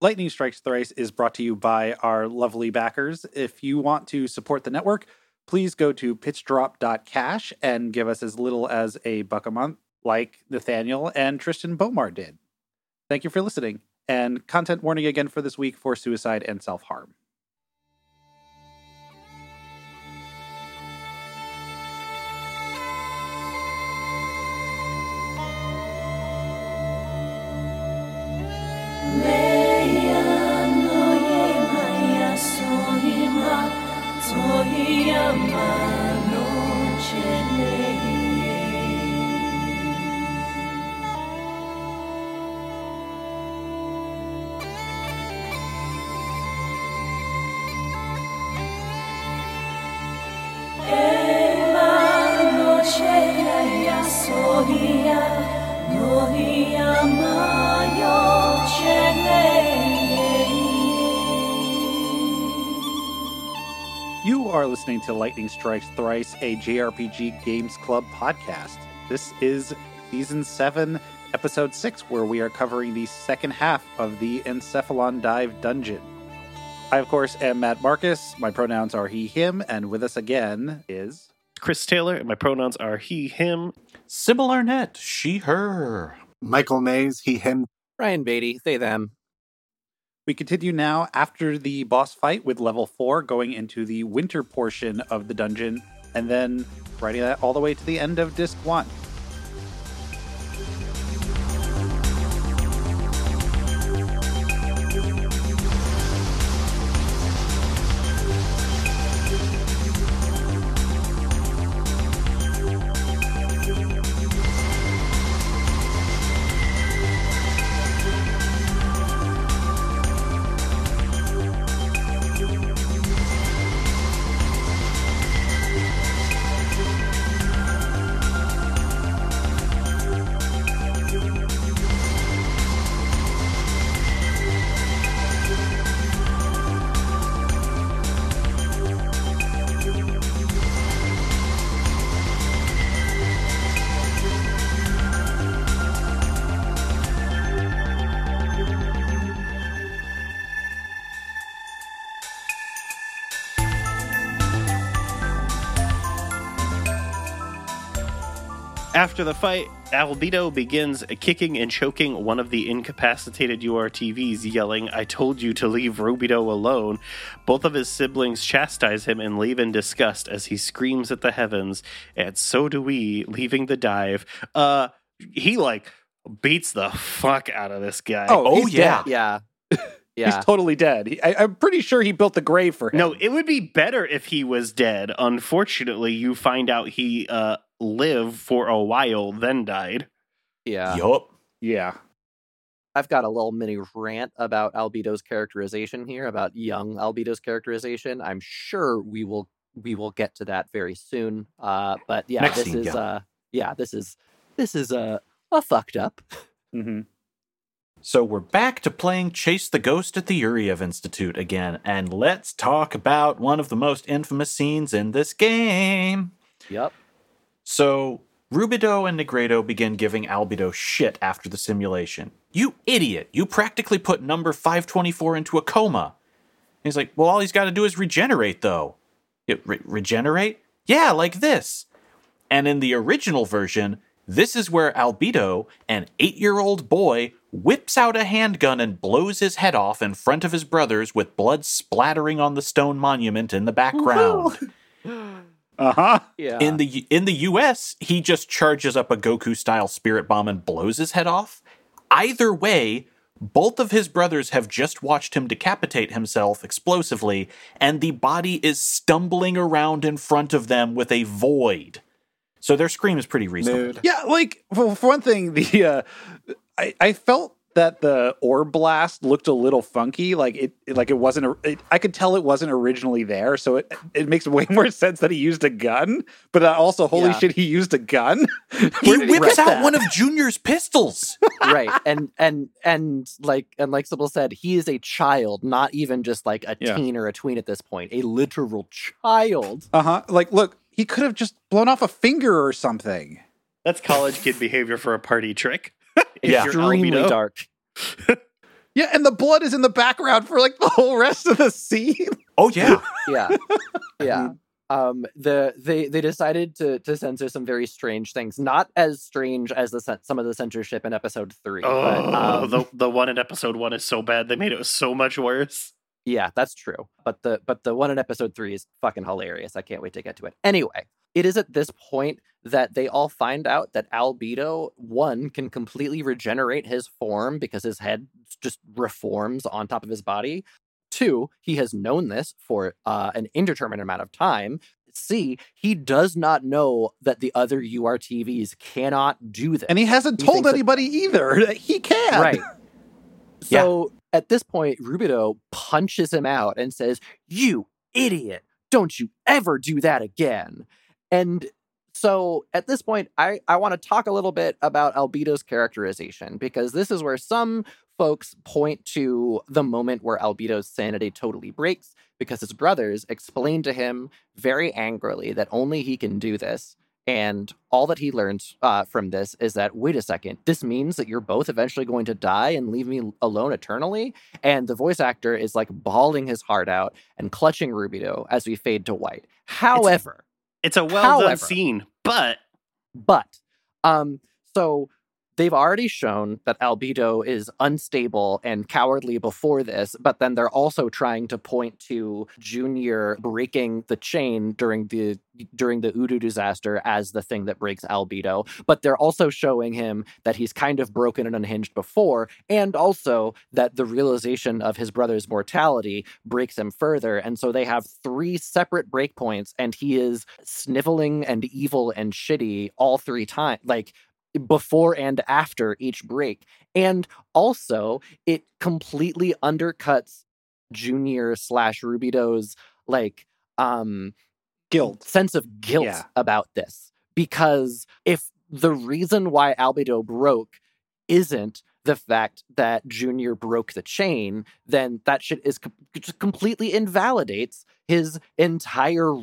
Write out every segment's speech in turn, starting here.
Lightning Strikes Thrice is brought to you by our lovely backers. If you want to support the network, please go to pitchdrop.cash and give us as little as a buck a month, like Nathaniel and Tristan Bomar did. Thank you for listening. And content warning again for this week for suicide and self harm. Listening to Lightning Strikes Thrice, a JRPG Games Club podcast. This is season 7, episode 6, where we are covering the second half of the Encephalon Dive dungeon. I, of course, am Matt Marcus. My pronouns are he, him, and with us again is. Chris Taylor, and my pronouns are he, him. Sybil Arnett, she, her. Michael Mays, he, him. Ryan Beatty, they, them. We continue now after the boss fight with level 4, going into the winter portion of the dungeon, and then writing that all the way to the end of Disc 1. After the fight, Albedo begins kicking and choking one of the incapacitated URTVs, yelling, I told you to leave Rubedo alone. Both of his siblings chastise him and leave in disgust as he screams at the heavens, and so do we, leaving the dive. Uh, he like beats the fuck out of this guy. Oh, Oh, yeah. dead. Yeah. Yeah. He's totally dead. He, I, I'm pretty sure he built the grave for him. No, it would be better if he was dead. Unfortunately, you find out he uh lived for a while, then died. yeah. Yup. Yeah. I've got a little mini rant about Albedo's characterization here, about young Albedo's characterization. I'm sure we will we will get to that very soon. Uh, but yeah, Next this scene, is yeah. uh, yeah, this is this is uh, a fucked up. Mm-hmm. So we're back to playing Chase the Ghost at the Yuriev Institute again, and let's talk about one of the most infamous scenes in this game. Yep. So Rubedo and Nigredo begin giving Albedo shit after the simulation. You idiot! You practically put number 524 into a coma. He's like, well, all he's got to do is regenerate, though. It, re- regenerate? Yeah, like this. And in the original version, this is where Albedo, an eight year old boy, whips out a handgun and blows his head off in front of his brothers with blood splattering on the stone monument in the background. Uh huh. Yeah. In the in the US, he just charges up a Goku style spirit bomb and blows his head off. Either way, both of his brothers have just watched him decapitate himself explosively, and the body is stumbling around in front of them with a void. So their scream is pretty reasonable. Mood. Yeah, like for, for one thing, the uh, I I felt that the orb blast looked a little funky. Like it, it- like it wasn't. A, it, I could tell it wasn't originally there. So it it makes way more sense that he used a gun. But uh, also, holy Yeah. shit, he used a gun. He whips out that? one of Junior's pistols. right. And and and like and like Sybil said, he is a child, not even just like a Yeah. teen or a tween at this point. A literal child. Uh huh. Like, look, he could have just blown off a finger or something. That's college kid behavior for a party trick. If Yeah. Extremely dark. Yeah, and the blood is in the background for like the whole rest of the scene. Oh yeah. yeah yeah um the they they decided to to censor some very strange things not as strange as the some of the censorship in episode three Oh, but, um, the the one in episode one is so bad they made it so much worse. yeah that's true but the but the one in episode three is fucking hilarious i can't wait to get to it anyway it is at this point that they all find out that albedo one can completely regenerate his form because his head just reforms on top of his body Two, he has known this for uh, an indeterminate amount of time. C, he does not know that the other URTVs cannot do this. And he hasn't He told thinks that- anybody either that he can. right. So at this point, Rubedo punches him out and says, You idiot, don't you ever do that again. And so at this point, I, I want to talk a little bit about Albedo's characterization because this is where some folks point to the moment where Albedo's sanity totally breaks because his brothers explain to him very angrily that only he can do this. And all that he learns uh, from this is that, wait a second, this means that you're both eventually going to die and leave me alone eternally? And the voice actor is like bawling his heart out and clutching Rubedo as we fade to white. However, It's a well done scene, but but um, so they've already shown that albedo is unstable and cowardly before this, but then they're also trying to point to Junior breaking the chain during the during the U-DO disaster as the thing that breaks albedo. But they're also showing him that he's kind of broken and unhinged before, and also that the realization of his brother's mortality breaks him further. And so they have three separate breakpoints, and he is sniveling and evil and shitty all three times. Like before and after each break. And also, it completely undercuts Junior slash Rubedo's like um Guilt. sense of guilt Yeah. about this. Because if the reason why Albedo broke isn't the fact that Junior broke the chain, then that shit is com- just completely invalidates his entire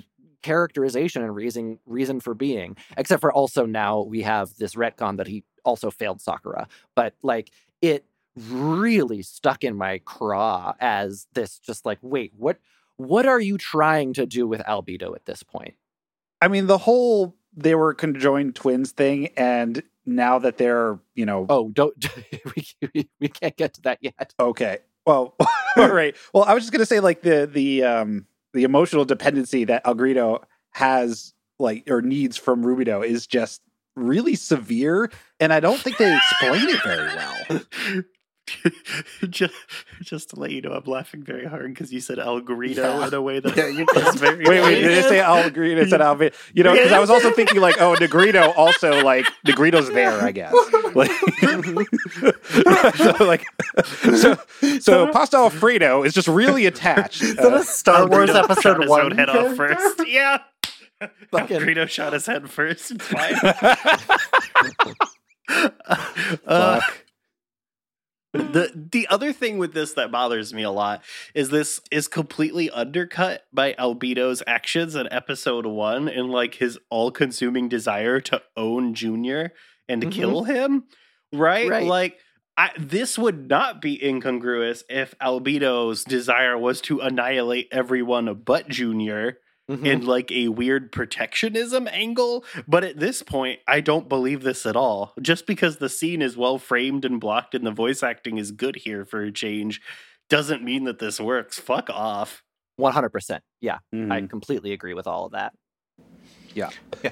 characterization and reason reason for being. Except for also now we have this retcon that he also failed Sakura. But like it really stuck in my craw as this just like, wait, what what are you trying to do with Albedo at this point? I mean, the whole they were conjoined twins thing, and now that they're, you know, Oh, don't we, we, we can't get to that yet. okay. Well, all right. Well, I was just gonna say, like the the um the emotional dependency that Algredo has, like or needs from Rubedo, is just really severe, and I don't think they explain it very well. just, just to let you know, I'm laughing very hard because you said Algredo Yeah. in a way that Yeah, you very. Wait, wait, did I say Algredo? It said Alvin. You know, because I was also thinking like, oh, Negrito also like Negrito's there, I guess. Like, so like, so so Pasta Alfredo is just really attached. Is that Uh, a Star Wars episode one? head off first. Yeah. Fucking- shot his head first. It's fine. Uh, the the other thing with this that bothers me a lot is this is completely undercut by Albedo's actions in episode one and like his all-consuming desire to own Junior and to Mhm. kill him. Right? Right. Like I, this would not be incongruous if Albedo's desire was to annihilate everyone but Junior Mhm. in like a weird protectionism angle. But at this point, I don't believe this at all. Just because the scene is well framed and blocked and the voice acting is good here for a change doesn't mean that this works. Fuck off. 100%. Yeah, I mhm. completely agree with all of that. Yeah. Yeah.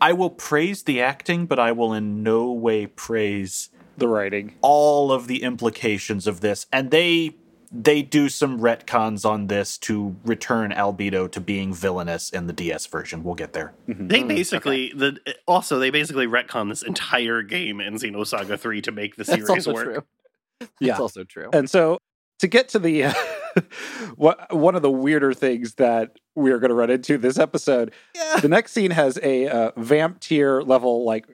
I will praise the acting, but I will in no way praise the writing. all of the implications of this. And they they do some retcons on this to return Albedo to being villainous in the DS version. We'll get there. They Mm, basically the also they basically retcon this entire game in Xenosaga 3 to make the That's series also work. true. Yeah. That's also true. And so to get to the uh, what one of the weirder things that we are going to run into this episode, the next scene has a uh, vamp tier level like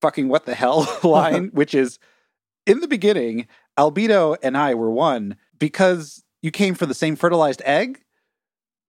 fucking what the hell line, which is in the beginning, Albedo and I were one because you came for the same fertilized egg.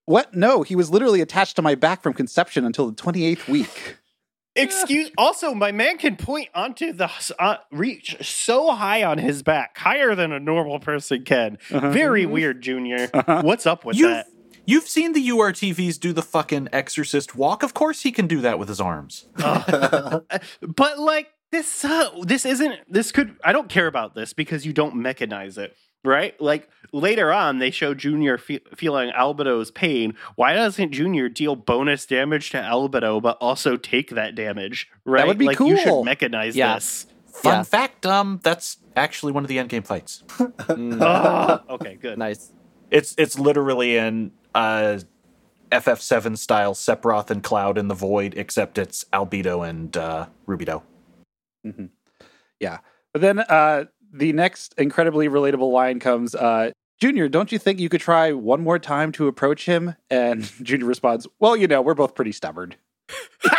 What? No, he was literally attached to my back from conception until the 28th week. Excuse. Also, my man can point onto the uh, reach so high on his back, higher than a normal person can. Uh-huh. Very weird, Junior. Uh-huh. What's up with You've, that? you've seen the URTVs do the fucking exorcist walk. Of course he can do that with his arms. But like this, uh, this isn't. This could. I don't care about this because you don't mechanize it, right? Like later on, they show Junior fe- feeling Albedo's pain. Why doesn't Junior deal bonus damage to Albedo, but also take that damage? Right? That would be like, You should mechanize Yeah. this. Fun Yeah. fact, um, that's actually one of the end game fights. Mm, Ah, okay, good. nice. It's it's literally an uh, FF7 style Sephiroth and Cloud in the Void, except it's Albedo and uh, Rubedo. Yeah. But then uh, the next incredibly relatable line comes uh, Junior, don't you think you could try one more time to approach him? And Junior responds, Well, you know, we're both pretty stubborn.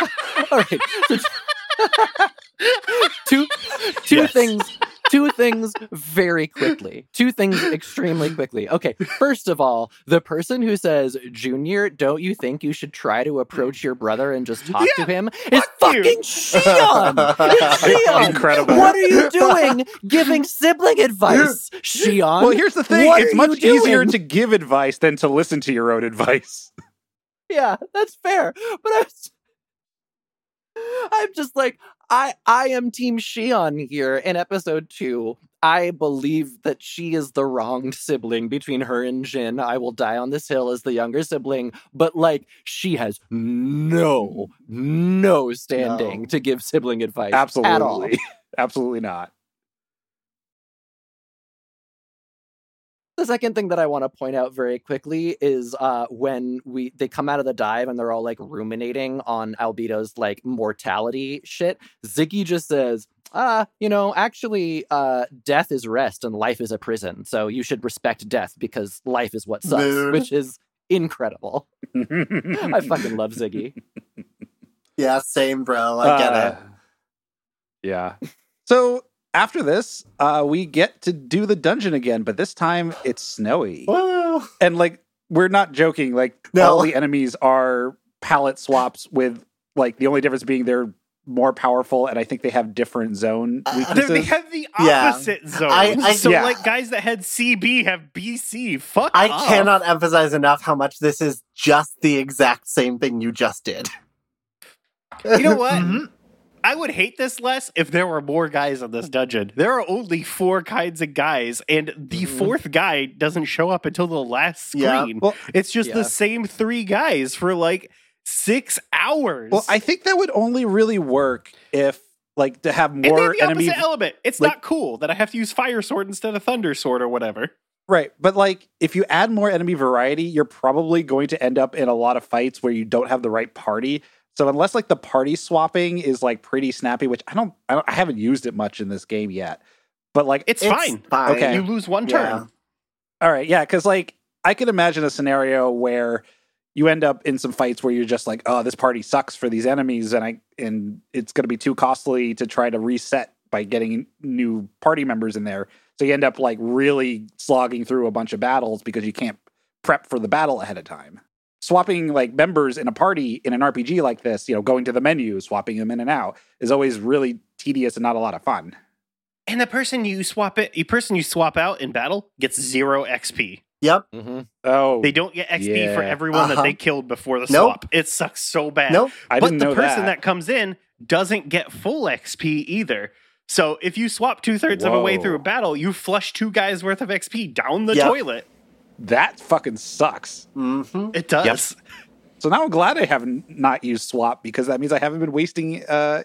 All right. Two two Yes. things two things very quickly. Two things extremely quickly. Okay, first of all, the person who says, "Junior, don't you think you should try to approach your brother and just talk to him?" is fuck you. fucking Shion. It's Shion. Incredible. What are you doing giving sibling advice, Shion? Well, here's the thing What it's much easier to give advice than to listen to your own advice. Yeah, that's fair. But I was, I'm just like, I I am Team Shion here in episode two. I believe that she is the wronged sibling between her and Jin. I will die on this hill as the younger sibling, but like she has no no standing No. to give sibling advice at all. Absolutely. Absolutely not. The second thing that I want to point out very quickly is uh, when we they come out of the dive and they're all like ruminating on Albedo's like mortality shit. Ziggy just says, "Ah, you know, actually, uh, death is rest and life is a prison. So you should respect death because life is what sucks." Mood. Which is incredible. I fucking love Ziggy. yeah, same, bro. I get Uh, Yeah. So after this, uh, we get to do the dungeon again, but this time it's snowy. it. Woo! And like, we're not joking. Like, No. all the enemies are palette swaps with like the only difference being they're more powerful, and I think they have different zone Uh, They- have the Yeah. opposite zones. I- I- so Yeah. like guys that had CB have BC. Fuck I off. cannot emphasize enough how much this is just the exact same thing you just did. You know what? I would hate this less if there were more guys in this dungeon. There are only four kinds of guys, and the Mhm. fourth guy doesn't show up until the last Yeah. screen. Well- it's just Yeah. the same three guys for like six hours. well, I think that would only really work if like to have more the opposite element. It's like- not cool that I have to use fire sword instead of thunder sword or whatever. Right. But like if you add more enemy variety, you're probably going to end up in a lot of fights where you don't have the right party. So unless like the party swapping is like pretty snappy, which I don't I, don't, I haven't used it much in this game yet. But like It's, It's fine. fine. Okay. You lose one turn. Yeah. all right, yeah, cuz like I could imagine a scenario where you end up in some fights where you're just like, "Oh, this party sucks for these enemies and I and it's going to be too costly to try to reset by getting new party members in there." So you end up like really slogging through a bunch of battles because you can't prep for the battle ahead of time. Swapping like members in a party in an RPG like this, you know, going to the menu, swapping them in and out is always really tedious and not a lot of fun. And the person you swap it, the person you swap out in battle gets zero XP. Yep. Mm-hmm. Oh, They don't get XP for everyone that Uh-huh. they killed before the swap. Nope. It sucks so bad. Nope. I but didn't the person that. that. comes in doesn't get full XP either. So if you swap two thirds of a way through a battle, you flush two guys worth of XP down the Yep. toilet. That fucking sucks. hmm It does. So now I'm glad I haven't not used swap because that means I haven't been wasting uh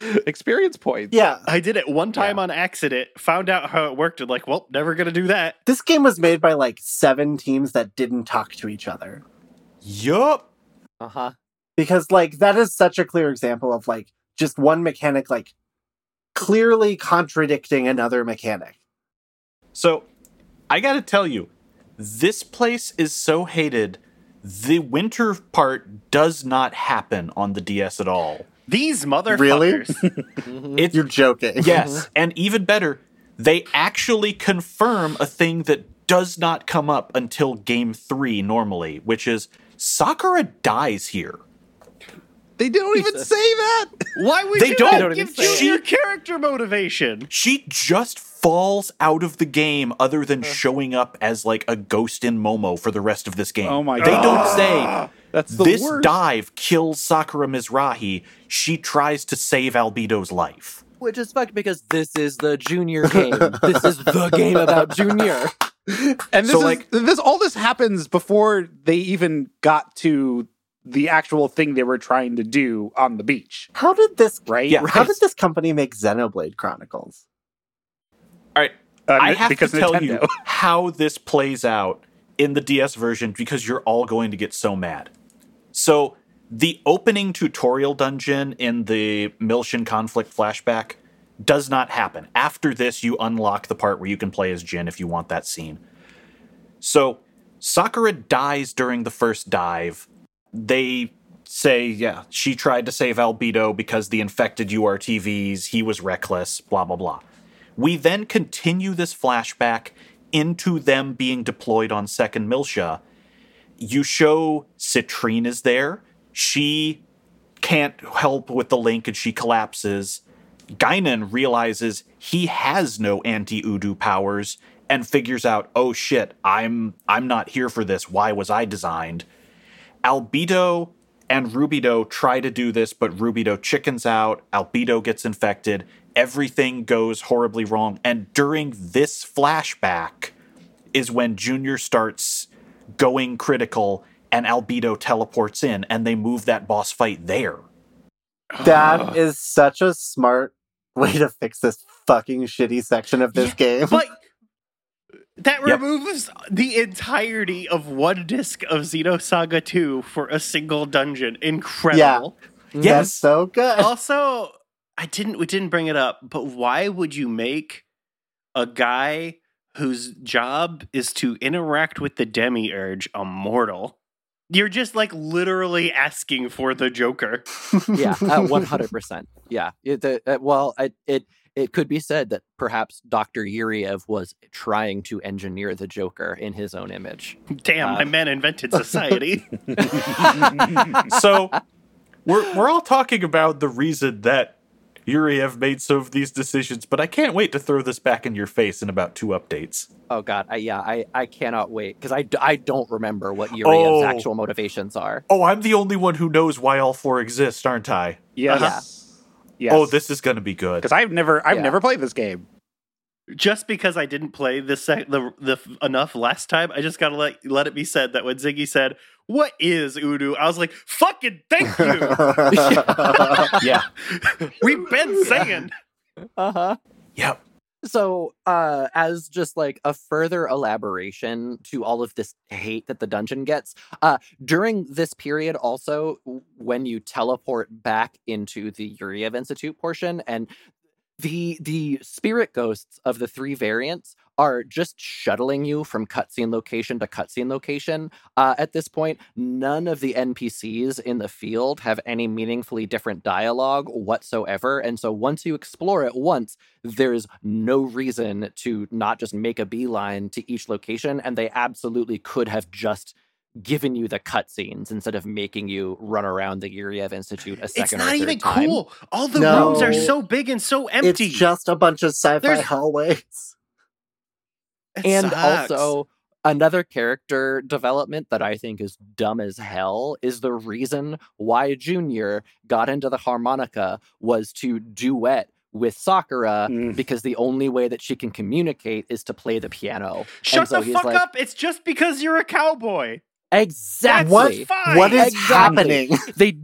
experience points. Yeah. I did it one time on accident, found out how it worked, and like, well, never gonna do that. This game was made by like seven teams that didn't talk to each other. Yup. Uh huh. Because like that is such a clear example of like just one mechanic like clearly contradicting another mechanic. So, I gotta tell you, this place is so hated. The winter part does not happen on the DS at all. These motherfuckers. Mm-hmm. You're joking. yes, and even better, they actually confirm a thing that does not come up until game three normally, which is Sakura dies here. They don't even Jesus. say that. Why would They you don't. not don't give even say it. Junior character motivation? She just falls out of the game other than uh. showing up as like a ghost in Momo for the rest of this game. Oh my god. They don't say That's the this worst. dive kills Sakura Mizrahi. She tries to save Albedo's life. Which is fucked because this is the junior game. this is the game about junior. And this So, is like- this all this happens before they even got to the actual thing they were trying to do on the beach, How did this right? Yeah. how did this company make Xenoblade Chronicles? All right, Uh, I have because to tell Nintendo. you how this plays out in the DS version because you're all going to get so mad. So, the opening tutorial dungeon in the Miltian conflict flashback does not happen. After this, you unlock the part where you can play as Jin if you want that scene. So, Sakura dies during the first dive. They say, yeah, she tried to save Albedo because the infected URTVs, he was reckless, blah, blah, blah. We then continue this flashback into them being deployed on Second Miltia. You show Citrine is there. She can't help with the link and she collapses. Gaignun realizes he has no anti-U-DO powers and figures out, "Oh shit, I'm I'm not here for this. Why was I designed?" Albedo and Rubedo try to do this, but Rubedo chickens out. Albedo gets infected. Everything goes horribly wrong. And during this flashback is when Junior starts going critical and Albedo teleports in and they move that boss fight there. That ah. is such a smart way to fix this fucking shitty section of this game. But that Yep. removes the entirety of one disc of Xenosaga 2 for a single dungeon. Incredible. That's Yes. so good. Also, I didn't we didn't bring it up, but why would you make a guy whose job is to interact with the demiurge a mortal? You're just like literally asking for the Joker. yeah, one hundred percent. Yeah, it, the, uh, well, it, it it could be said that perhaps Doctor Yuriev was trying to engineer the Joker in his own image. Damn, my Uh, man invented society. so we're we're all talking about the reason that Yuriev made some of these decisions, but I can't wait to throw this back in your face in about two updates. Oh God, I, yeah, I, I cannot wait because I, I don't remember what Yuriev's Oh. actual motivations are. Oh, I'm the only one who knows why all four exist, aren't I? Yes. Yes. Oh, this is going to be good. because I've never I've Yeah. never played this game. just because I didn't play the sec- the the enough last time, I just gotta let let it be said that when Ziggy said, "What is U-DO?" I was like, "Fucking thank you." Yeah. We've been saying. Uh huh. Yep. So, uh, as just like a further elaboration to all of this hate that the dungeon gets, uh, during this period, also when you teleport back into the Yuriev Institute portion, and the the spirit ghosts of the three variants are just shuttling you from cutscene location to cutscene location. Uh, at this point, none of the NPCs in the field have any meaningfully different dialogue whatsoever, and so once you explore it once there's no reason to not just make a beeline to each location, and they absolutely could have just given you the cutscenes instead of making you run around the Yuriev Institute a It's second or not third even time. cool. All the No. rooms are so big and so empty. It's just a bunch of sci-fi There's- hallways. It and sucks. also another character development that I think is dumb as hell is the reason why Junior got into the harmonica was to duet with Sakura Mm. because the only way that she can communicate is to play the piano. shut so the fuck like, up. It's just because you're a cowboy. Exactly. What? What is Exactly. happening? they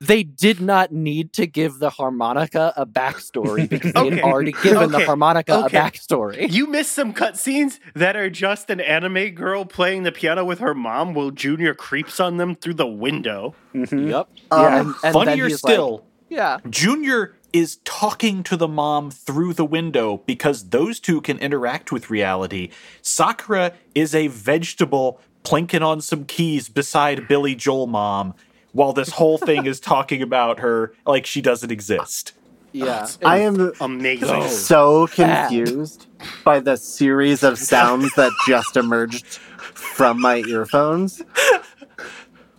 they did not need to give the harmonica a backstory because they Okay. had already given the harmonica Okay. a backstory. You missed some cutscenes that are just an anime girl playing the piano with her mom while Junior creeps on them through the window. Mhm. Yep. Um, and, and then Funnier he's like, still, yeah. Junior is talking to the mom through the window because those two can interact with reality. Sakura is a vegetable plinking on some keys beside Billy Joel mom while this whole thing is talking about her like she doesn't exist. Yeah. I am Amazing. so confused by the series of sounds that just emerged from my earphones.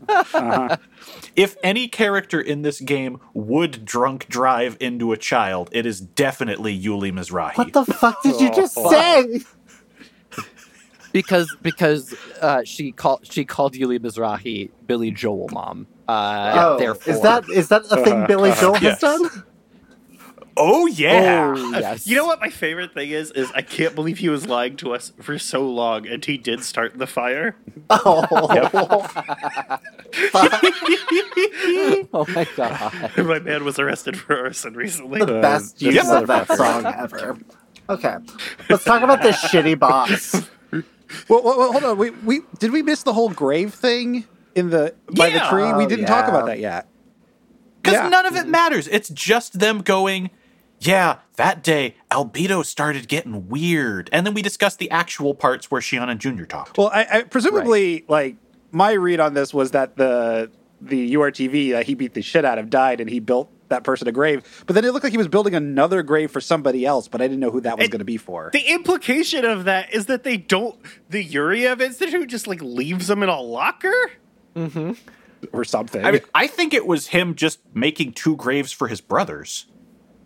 Uh-huh. if any character in this game would drunk drive into a child, it is definitely Juli Mizrahi. What the fuck did you just Oh. say? Because because uh, she called she called Juli Mizrahi Billy Joel mom. Uh, oh, therefore, is that is that a thing Billy Joel Yes. has done? oh yeah. Oh, yes. You know what my favorite thing is? Is I can't believe he was lying to us for so long, and he did start the fire. Oh, Oh my god! my man was arrested for arson recently. the best this use of that song ever. Okay, let's talk about this shitty boss. Well, well, hold on. We we did we miss the whole grave thing in the by the tree? we Oh, didn't talk yeah. about that yet. Because Yeah. none of it matters. It's just them going, yeah, that day Albedo started getting weird. And then we discussed the actual parts where Shion and Junior talked. Well, I, I presumably like my read on this was that the the URTV that uh, he beat the shit out of died, and he built that person a grave. But then it looked like he was building another grave for somebody else, but I didn't know who that was going to be for. The implication of that is that they don't. The Yuriev Institute just like leaves them in a locker. Mm-hmm. or something. I mean, I think it was him just making two graves for his brothers.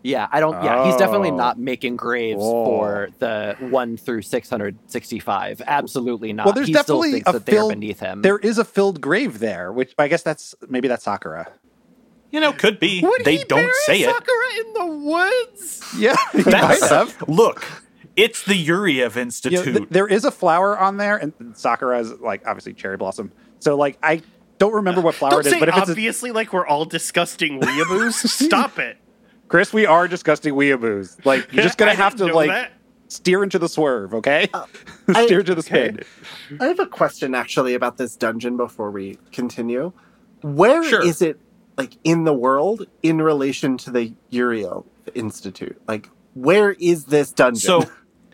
Yeah, I don't. Yeah, he's definitely Oh. not making graves Oh. for the one through six hundred sixty-five. Absolutely not. well, there's he definitely still thinks a that they're filled. beneath him. There is a filled grave there, which I guess that's maybe that's Sakura. You know, could be. Would they he don't bury say it. Sakura in the woods. Yeah, he might That's- have. Look, it's the Yuriev You know, Institute. th- there is a flower on there, and Sakura is like obviously cherry blossom. So like I don't remember what flower Don't it is, say but if it's a, obviously like we're all disgusting weeaboos. Stop it. Chris, we are disgusting weeaboos. Like you're just gonna have to like that. steer into the swerve, okay? Uh, I- steer into the spin. I have a question actually about this dungeon before we continue. Where is Sure. it like in the world in relation to the Yuriev Institute? Like where is this dungeon? so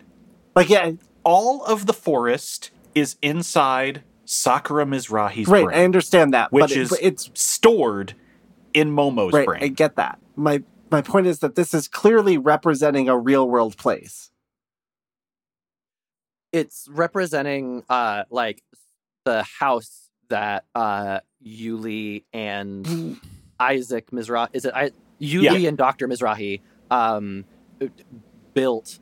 like yeah, all of the forest is inside Sakura Mizrahi's right, brain, I understand that, which but it- is but it's stored in Momo's right. brain. I get that. My my point is that this is clearly representing a real world place. it's representing uh like the house that uh Juli and Isaac Mizrahi is it I Juli Yeah. and Dr. Mizrahi um built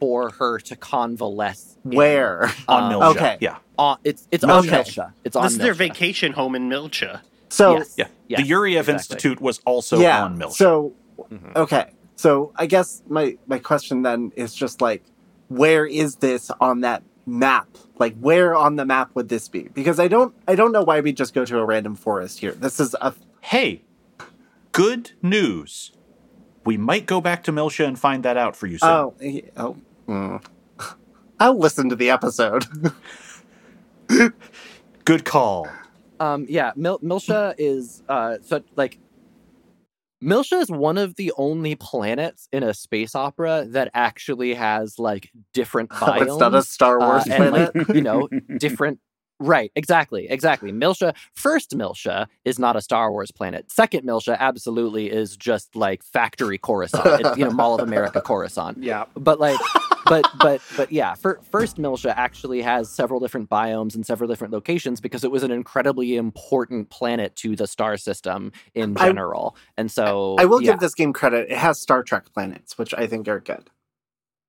for her to convalesce in. Where? on Um, Miltia. okay. Yeah. on it's it's on Okay. Miltia. It's on This is their vacation home in Miltia. So yes. Yeah. yes, the Yuriev exactly. Institute was also yeah. on Milch. So Mhm. okay. So I guess my my question then is just like where is this on that map? Like where on the map would this be? Because I don't I don't know why we just go to a random forest here. This is a hey, good news. We might go back to Miltia and find that out for you soon. oh oh mm. I'll listen to the episode. Good call. Um, yeah, Mil- Miltia is uh, so like Miltia is one of the only planets in a space opera that actually has like different biomes. it's not a Star uh, Wars and planet. like you know different. Right, exactly, exactly. Miltia, first Miltia is not a Star Wars planet. Second Miltia absolutely is just like factory Coruscant. It's, you know, Mall of America Coruscant Yeah. but like but but but yeah for, first miltia actually has several different biomes and several different locations because it was an incredibly important planet to the star system in I- general and so I will yeah. give this game credit. It has Star Trek planets, which I think are good.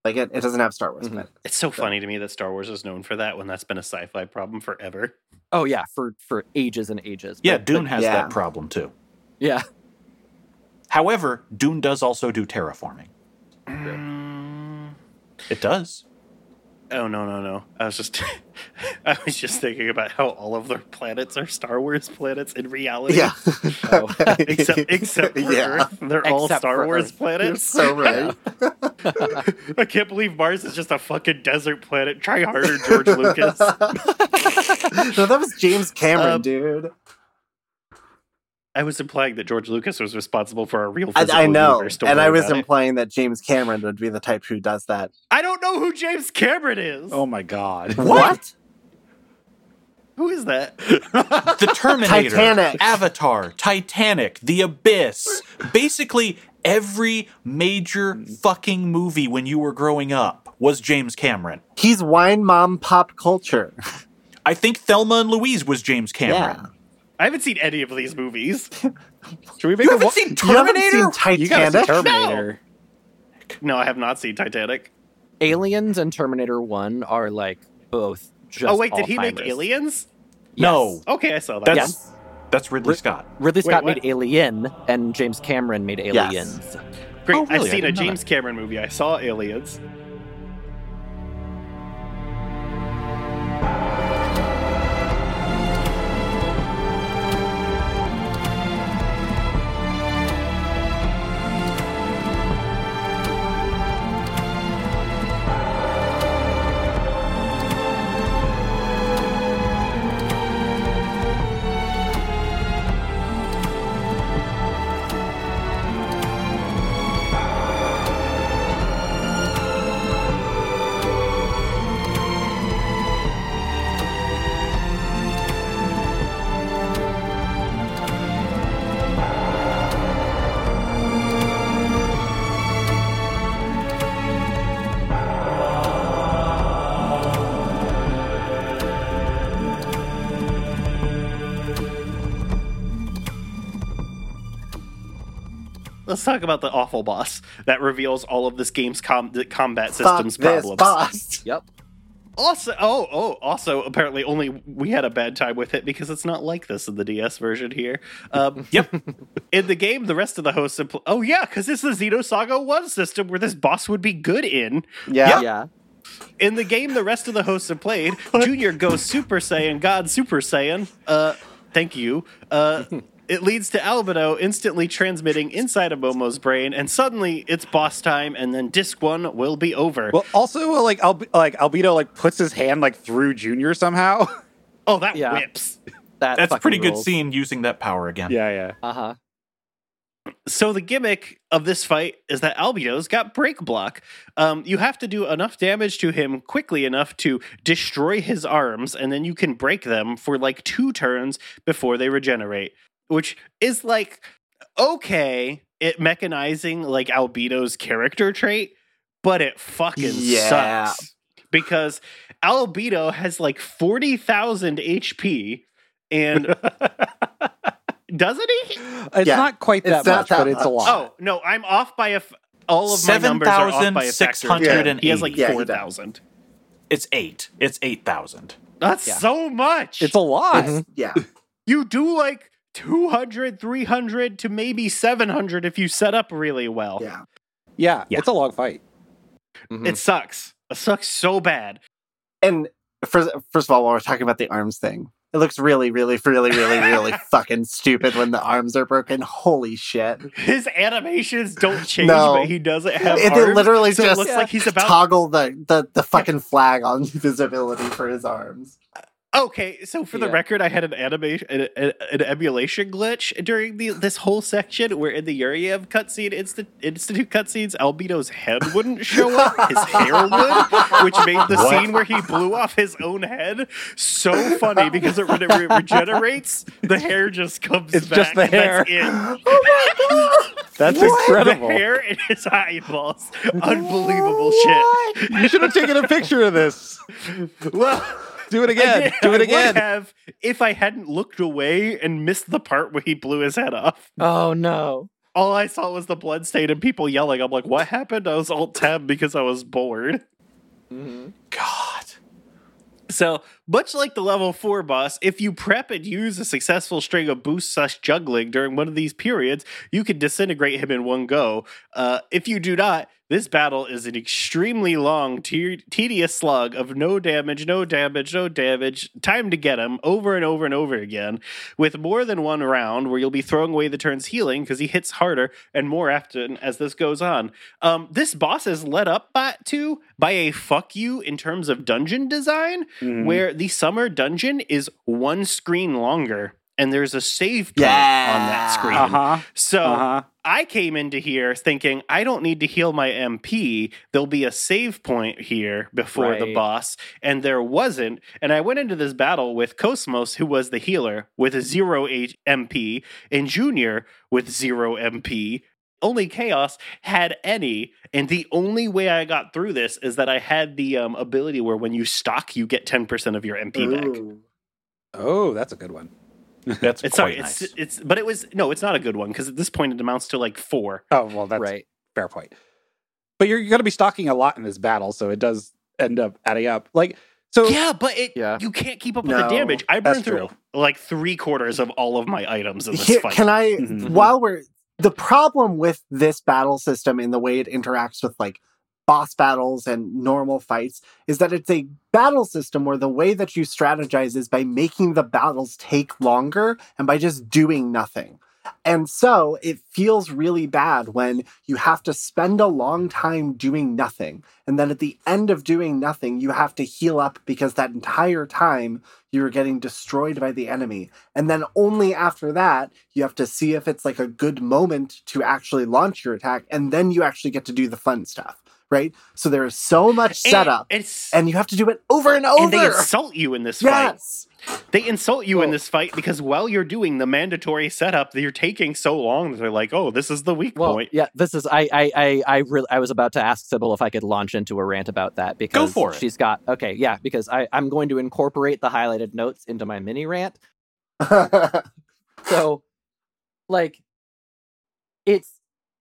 Like it, it doesn't have Star Wars Mhm. planets. It's so funny to me that Star Wars is known for that when that's been a sci-fi problem forever. oh yeah for for ages and ages Yeah, But- Dune but- has yeah. that problem too. yeah However, Dune does also do terraforming. Mm, It does. oh no no no! I was just I was just thinking about how all of their planets are Star Wars planets in reality. Yeah. Oh. except except for yeah. Earth, they're all Star Wars Earth. You're planets. so right. I can't believe Mars is just a fucking desert planet. Try harder, George Lucas. no, that was James Cameron, Um, dude. I was implying that George Lucas was responsible for a real I, physical I know, universe. Don't and I was about it. implying that James Cameron would be the type who does that. I don't know who James Cameron is. Oh my god. What? Who is that? The Terminator, Titanic. Avatar, Titanic, The Abyss. Basically, every major fucking movie when you were growing up was James Cameron. He's wine mom pop culture. I think Thelma and Louise was James Cameron. I haven't seen any of these movies. Should we make You a haven't wa- seen You haven't Terminator? seen You gotta see Titanic? Terminator. No, I have not seen Titanic. Aliens and Terminator 1 are like both just oh wait, did he make all-timers. Aliens? No, Okay, I saw that. that's Yes. that's Ridley Scott. Ridley Scott what? made Alien and James Cameron made Aliens. Great. Oh, I've? I seen a didn't know James Cameron movie. I saw Aliens. Let's talk about the awful boss that reveals all of this game's com- the combat Fuck systems this problems. boss. Yep. Also, oh, oh, also, apparently, only we had a bad time with it because it's not like this in the DS version here. Um, Yep. in the game, the rest of the hosts. Impl- oh yeah, because it's the Xenosaga One system where this boss would be good in. Yeah. Yeah. In the game, the rest of the hosts have played. Junior goes Super Saiyan, God Super Saiyan. Uh, thank you. Uh, it leads to Albedo instantly transmitting inside of Momo's brain, and suddenly it's boss time, and then Disc One will be over. Well, also like Al- like Albedo like puts his hand like through Junior somehow. oh, that Yeah. whips. That That's a fucking pretty good scene using that power again. yeah, yeah. Uh-huh. So the gimmick of this fight is that Albedo's got break block. Um, you have to do enough damage to him quickly enough to destroy his arms, and then you can break them for like two turns before they regenerate. Which is like okay it mechanizing like Albedo's character trait, but it fucking Yeah. sucks because Albedo has like forty thousand HP, and doesn't he? It's Yeah. not quite that It's much, that but it's a lot. Oh no, I'm off by a. F- all of my numbers are off by a factor. of 7,608. He has like Yeah, he four does. thousand. It's eight. It's eight thousand. That's Yeah. so much. It's a lot. Yeah. you do like 200, 300 to maybe 700 if you set up really well. Yeah. Yeah, Yeah. it's a long fight. Mhm. It sucks. It sucks so bad. And first, first of all, while we're talking about the arms thing, it looks really, really, really, really, really fucking stupid when the arms are broken. Holy shit! His animations don't change, No. but he doesn't have It, arms. literally so it just looks like he's about toggle the, the, the fucking flag on visibility for his arms. Okay, so for the record, I had an animation, an, an, emulation glitch during the this whole section where in the Yuriev cutscene, Insti- Institute cutscenes, Albedo's head wouldn't show up, his hair would, which made the What? scene where he blew off his own head so funny because it, when it re- regenerates, the hair just comes It's back. just the and that's hair. it. Oh my god! That's The incredible. hair in his eyeballs. Unbelievable shit. You should have taken a picture of this. Well, Do it again. did- Do I it would again. have if I hadn't looked away and missed the part where he blew his head off. Oh no. All I saw was the blood stain and people yelling. I'm like, what happened? I was alt tab because I was bored. Mhm. God. So, much like the level 4 boss, if you prep and use a successful string of boost slash juggling during one of these periods, you can disintegrate him in one go. Uh, if you do not, this battle is an extremely long, te- tedious slug of no damage, no damage, no damage, time to get him over and over and over again, with more than one round where you'll be throwing away the turn's healing because he hits harder and more often as this goes on. Um, this boss is led up by, to by a fuck you in terms of dungeon design Mhm. where the summer dungeon is one screen longer and there's a save point Yeah. on that screen. Uh-huh. So Uh-huh. I came into here thinking I don't need to heal my MP. There'll be a save point here before the boss, and there wasn't. And I went into this battle with Cosmos, who was the healer, with a zero H- MP, and Junior with zero MP. Only Chaos had any, and the only way I got through this is that I had the um, ability where when you stock, you get ten percent of your MP back. Oh, that's a good one. That's It's quite sorry, nice. it's it's but it was no, it's not a good one because at this point it amounts to like four. Oh well, that's right. fair point. But you're you're going to be stocking a lot in this battle, so it does end up adding up. Like so, Yeah, but it Yeah. you can't keep up with No, the damage. I burned through true. like three quarters of all of my items in this Here, fight. can I, Mhm. while we're, the problem with this battle system in the way it interacts with like boss battles and normal fights is that it's a battle system where the way that you strategize is by making the battles take longer and by just doing nothing. And so it feels really bad when you have to spend a long time doing nothing. And then at the end of doing nothing, you have to heal up because that entire time you were getting destroyed by the enemy. And then only after that, you have to see if it's like a good moment to actually launch your attack. And then you actually get to do the fun stuff, right? So there is so much setup. It's And you have to do it over and over. and they insult you in this fight. yes. They insult you in this fight because while you're doing the mandatory setup, you're taking so long that they're like, "Oh, this is the weak Well, point." yeah, this is I I I I, really, I was about to ask Sybil if I could launch into a rant about that because for it. she's got okay, yeah, because I I'm going to incorporate the highlighted notes into my mini rant. So, like, it's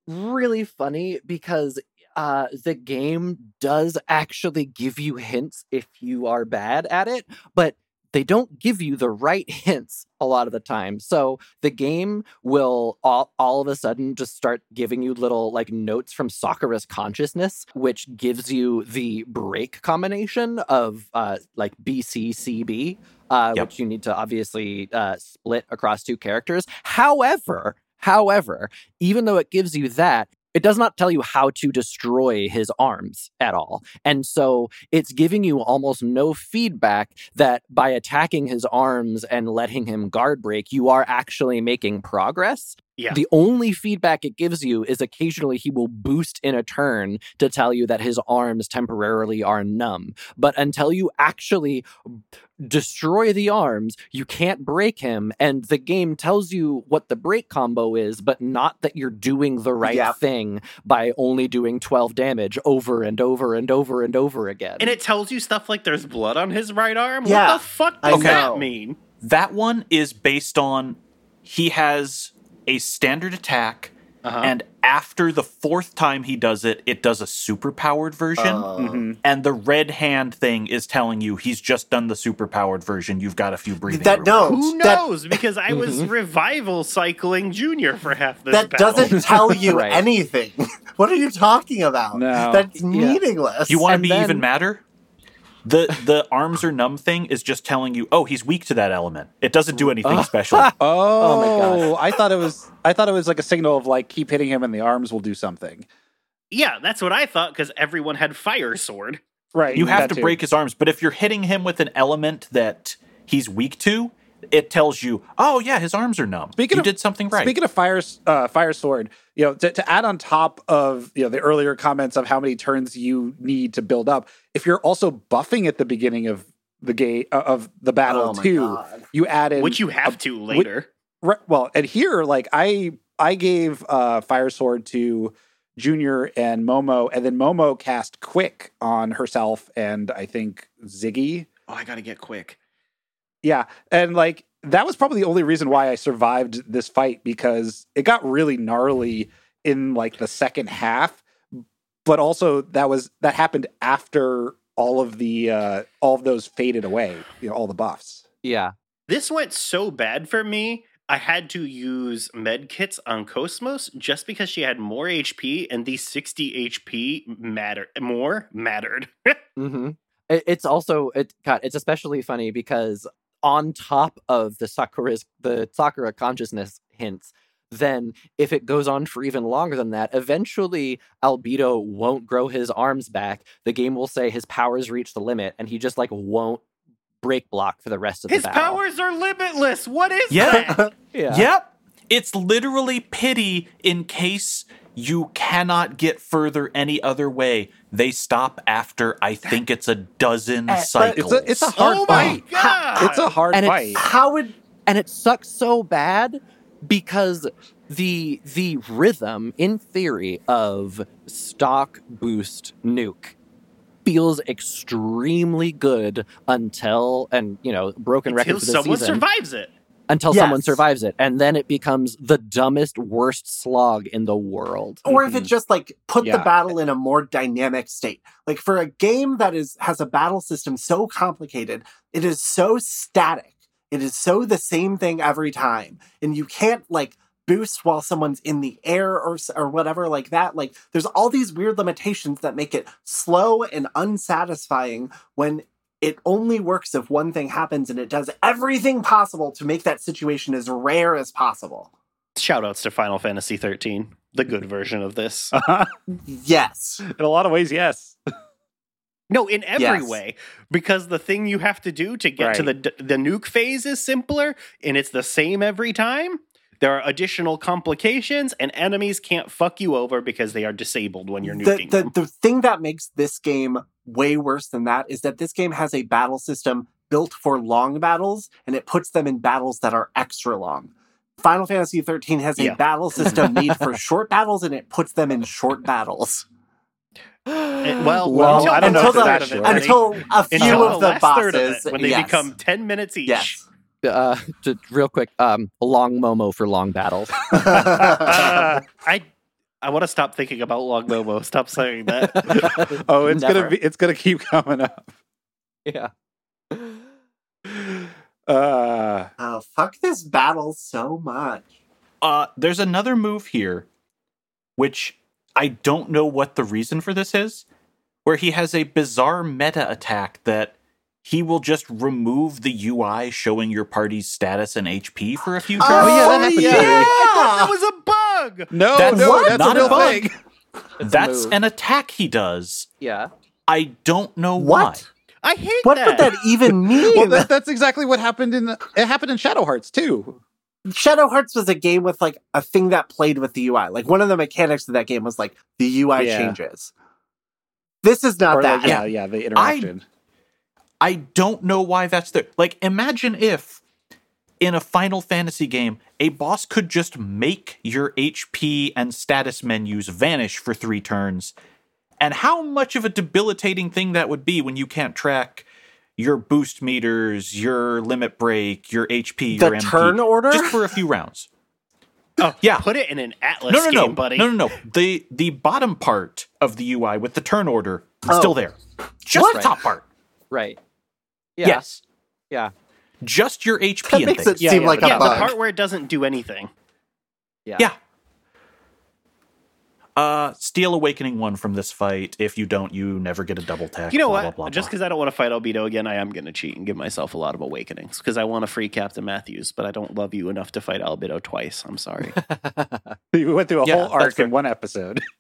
really funny because uh, the game does actually give you hints if you are bad at it, but they don't give you the right hints a lot of the time. So the game will all, all of a sudden just start giving you little like notes from Sakura's consciousness, which gives you the break combination of uh, like BCCB, uh, Yep. which you need to obviously uh, split across two characters. However, however, even though it gives you that, it does not tell you how to destroy his arms at all. And so it's giving you almost no feedback that by attacking his arms and letting him guard break, you are actually making progress. Yeah. The only feedback it gives you is occasionally he will boost in a turn to tell you that his arms temporarily are numb. But until you actually destroy the arms, you can't break him. And the game tells you what the break combo is, but not that you're doing the right Yep. thing by only doing 12 damage over and over and over and over again. and it tells you stuff like there's blood on his right arm. Yeah, what the fuck I does that mean? That one is based on he has a standard attack, Uh-huh. and after the fourth time he does it, it does a super powered version. Uh, Mhm. and the red hand thing is telling you he's just done the super powered version. You've got a few breathing. that room. no, Who that knows? because I was revival cycling Junior for half this that battle. doesn't tell you Right. anything. what are you talking about? No. That's Yeah. meaningless. You want to be then- even madder? The the arms are numb thing is just telling you, oh, he's weak to that element. It doesn't do anything Oh. special. Oh, my oh, God. I thought it was. I thought it was like a signal of like keep hitting him and the arms will do something. Yeah, that's what I thought because everyone had fire sword. Right. You have to too. break his arms, but if you're hitting him with an element that he's weak to, it tells you, oh yeah, his arms are numb. Speaking you of- did something right. Speaking of fire, uh, fire sword, you know, to, to add on top of you know the earlier comments of how many turns you need to build up, if you're also buffing at the beginning of the game uh, of the battle Oh too, God. you add in which you have to later. Right, well, and here, like I, I gave uh, Fire Sword to Junior and Momo, and then Momo cast Quick on herself and I think Ziggy. oh, I gotta get quick. Yeah, and like that was probably the only reason why I survived this fight because it got really gnarly in like the second half, but also that was that happened after all of the uh all of those faded away, you know, all the buffs. yeah. This went so bad for me. I had to use med kits on Cosmos just because she had more HP and these 60 HP matter more mattered. hmm it's also it God, it's especially funny because on top of the Sakura's the Sakura consciousness hints, then if it goes on for even longer than that, eventually Albedo won't grow his arms back. The game will say his powers reach the limit, and he just like won't break block for the rest of His the battle. powers are limitless. What is Yeah. that? yeah. Yep. It's literally pity in case you cannot get further any other way. They stop after I think it's a dozen Eh, but cycles. It's a it's a hard oh my fight. god! It's a hard And it's- fight. How would and it sucks so bad because the the rhythm in theory of stock boost nuke feels extremely good until and you know broken until record for the someone season survives it. Until Yes. someone survives it, and then it becomes the dumbest, worst slog in the world. or if it mm-hmm. just like put the battle in a more dynamic state. Like for a game that is has a battle system so complicated it is so static. It is so the same thing every time and you can't like boost while someone's in the air or or whatever like that. Like there's all these weird limitations that make it slow and unsatisfying when it only works if one thing happens and it does everything possible to make that situation as rare as possible Shout outs to Final Fantasy 13, the good version of this. Uh-huh. yes In a lot of ways, yes. No, in every Yes. way, because the thing you have to do to get to the the nuke phase is simpler, and it's the same every time. There are additional complications, and enemies can't fuck you over because they are disabled when you're the, nuking the, them. the thing that makes this game way worse than that is that this game has a battle system built for long battles and it puts them in battles that are extra long. Final Fantasy 13 has a Yeah. battle system made for short battles and it puts them in short battles. Eh, well, Well, until, I don't until it's the, that of it, short. Benny. until a few Until of the last third of it, when they yes. become 10 minutes each. yes. Uh, just real quick, um, long Momo for long battles. Uh, I I want to stop thinking about Long Momo. Stop saying that. oh, it's Never. gonna be. It's gonna keep coming up. yeah. Uh, oh, fuck this battle so much. Uh, there's another move here, which I don't know what the reason for this is, where he has a bizarre meta attack that he will just remove the UI showing your party's status and HP for a few turns. Oh, yeah, that oh, happened yeah. to. I thought that was a bug. no, That's no, that's Not a a bug. thing. That's an attack he does. yeah. I don't know What? I hate What that. would that even mean? Well, that, that's exactly what happened in. The, it happened in Shadow Hearts too. Shadow Hearts was a game with like a thing that played with the UI. Like one of the mechanics of that game was like the UI Yeah. changes. This is not Or that. like, yeah, yeah, the interaction. I don't know why that's there. Like, imagine if in a Final Fantasy game, a boss could just make your HP and status menus vanish for three turns, and how much of a debilitating thing that would be when you can't track your boost meters, your limit break, your HP, The your MP, turn order? just for a few rounds. Oh, Yeah. Put it in an Atlus No, no, no, game, buddy. no, no, no. The the bottom part of the UI with the turn order Oh. still there. Just What? the top part. Right. Yeah. Yes. Yeah. Just your HP That makes things. it seem like yeah, a the bug. part where it doesn't do anything. Yeah. Yeah. Uh, steal Awakening one from this fight. If you don't, you never get a double tag. You know blah, what? Blah, blah, Just because I don't want to fight Albedo again, I am going to cheat and give myself a lot of awakenings because I want to free Captain Matthews, but I don't love you enough to fight Albedo twice. I'm sorry. we went through a Yeah, whole arc in one episode.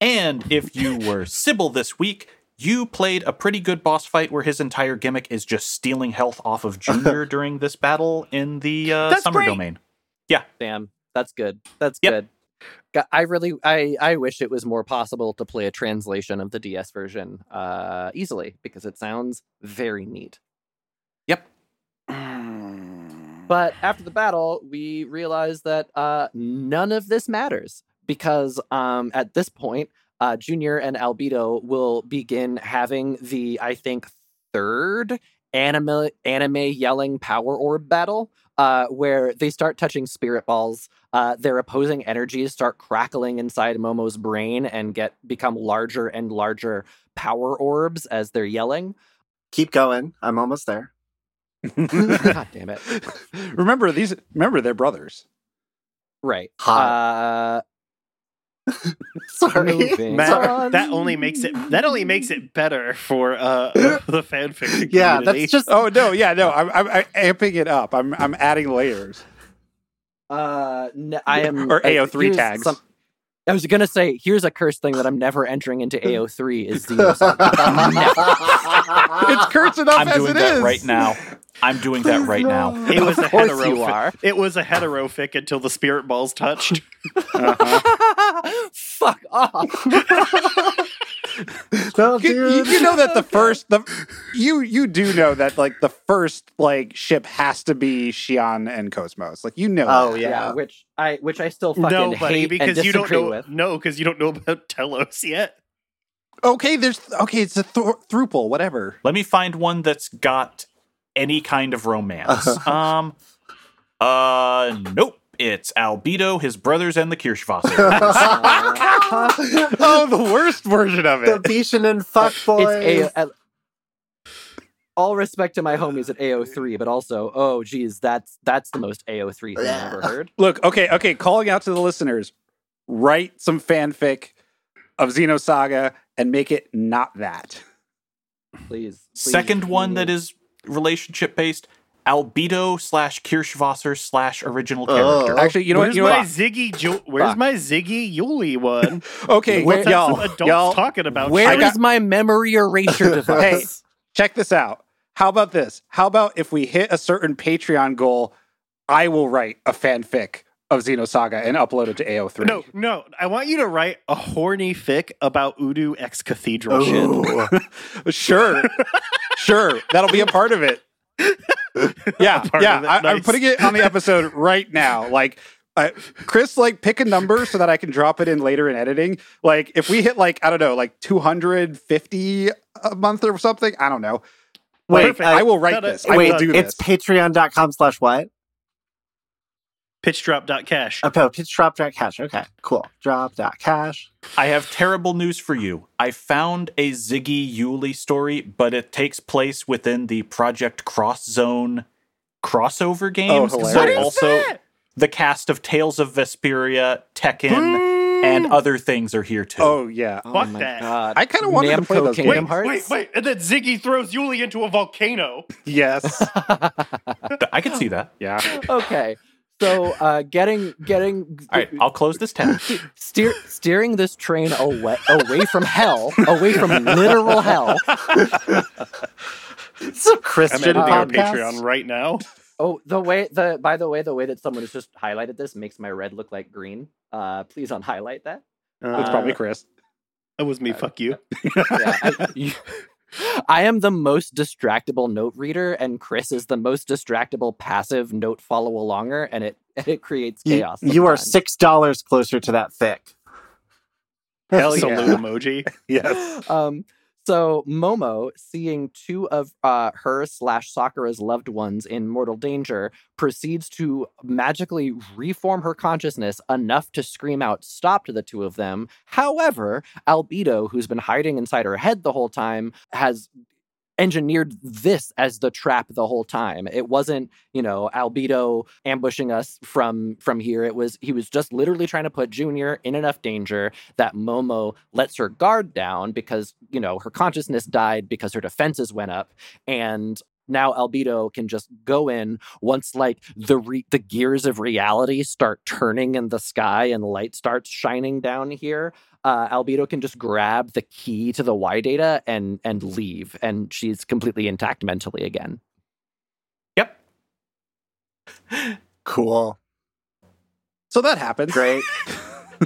And if you were Sybil this week, you played a pretty good boss fight where his entire gimmick is just stealing health off of Junior during this battle in the uh, That's summer great. domain. Yeah, damn. That's good. That's Yep. good. I really I I wish it was more possible to play a translation of the DS version uh easily because it sounds very neat. Yep. But after the battle, we realize that uh, none of this matters because um, at this point, uh, Junior and Albedo will begin having the, I think, third anime anime yelling power orb battle, uh, where they start touching spirit balls. Uh, their opposing energies start crackling inside Momo's brain and get become larger and larger power orbs as they're yelling. Keep going. I'm almost there. God damn it! remember these. Remember they're brothers. Right. Hot. Sorry. Matt, that only makes it that only makes it better for uh, the fanfic yeah, community. that's just Oh no, yeah, no. I'm, I'm, I'm amping it up. I'm I'm adding layers. Uh, n- I am Or uh, AO3 here's tags. some- I was gonna say, here's a curse thing that I'm never entering into AO3 is Xenosaga. It's cursed enough I'm as doing it that is. right now. I'm doing that right now. it was a Of course hetero. you are. It was a heterofic until the spirit balls touched. Uh-huh. Fuck off. no, You, you- you know that the first the you you do know that like the first like ship has to be Shion and Cosmos. Like you know. Oh that. yeah. which I which I still fucking no, buddy, hate because and you don't know. with. No, because you don't know about Telos yet. Okay, there's okay. It's a th- thruple, whatever. Let me find one that's got any kind of romance. um, Uh, nope. It's Albedo, his brothers, and the Kirschwasser. oh, the worst version of it. the it. Bishan and fuck boys. A, all respect to my homies at AO3, but also, oh geez, that's that's the most AO3 thing I've ever heard. Look, okay, okay, calling out to the listeners, write some fanfic of Xenosaga and make it not that. Please. please, Second one that please. is relationship based Albedo slash Kirschwasser slash original Oh. character. Actually, you know what? where's You know my what? Ziggy? Jo- where's Fuck. my Ziggy Juli one? Okay, Let's y'all, adults y'all, talking about. Where I shit. got- my memory eraser device? check this out. How about this? How about if we hit a certain Patreon goal, I will write a fanfic of Xenosaga and upload it to AO3. No, no. I want you to write a horny fic about U-DO X Cathedral shit. Sure, sure, that'll be a part of it. Yeah, yeah. it, I, I'm nice. putting it on the episode right now. Like, uh, Chris, like, pick a number so that I can drop it in later in editing. Like, if we hit like I don't know, like 250 a month or something, I don't know. Wait, Like, uh, I will write no, no, this. I Wait, will do it's this. patreon.com slash what? Pitchdrop.cash. Oh, oh, pitch cash. Okay, cool. Drop cash. I have terrible news for you. I found a Ziggy Juli story, but it takes place within the Project Cross Zone crossover oh, games. hilarious. so What is also that? the cast of Tales of Vesperia, Tekken, and other things are here too. Oh yeah, Oh Fuck my that. god. I kind of wanted to play those Kingdom games. Hearts? Wait, wait, and then Ziggy throws Juli into a volcano. Yes, I can see that. yeah. okay. So uh getting getting All right, I'll close this tab. steer steering this train away away from hell, away from literal hell. It's a I'm Christian editing our podcast. Patreon right now. Oh, the way the by the way, the way that someone has just highlighted this makes my red look like green. Uh please unhighlight that. It's Uh, probably Chris. That was me. Fuck you. Yeah, I, you- I am the most distractible note reader, and Chris is the most distractible passive note follow alonger, and it and it creates chaos. you are six dollars closer to that thick. Hell yeah. Salute emoji. Yes. um so momo seeing two of uh, her slash sakura's loved ones in mortal danger proceeds to magically reform her consciousness enough to scream out stop to the two of them. However albedo who's been hiding inside her head the whole time has engineered this as the trap the whole time. It wasn't you know albedo ambushing us from from here. It was he was just literally trying to put junior in enough danger that momo lets her guard down because you know her consciousness died because her defenses went up. And now albedo can just go in once like the re- the gears of reality start turning in the sky and light starts shining down here uh, albedo can just grab the key to the y data and and leave and she's completely intact mentally again Yep. Cool. So that happened. Great.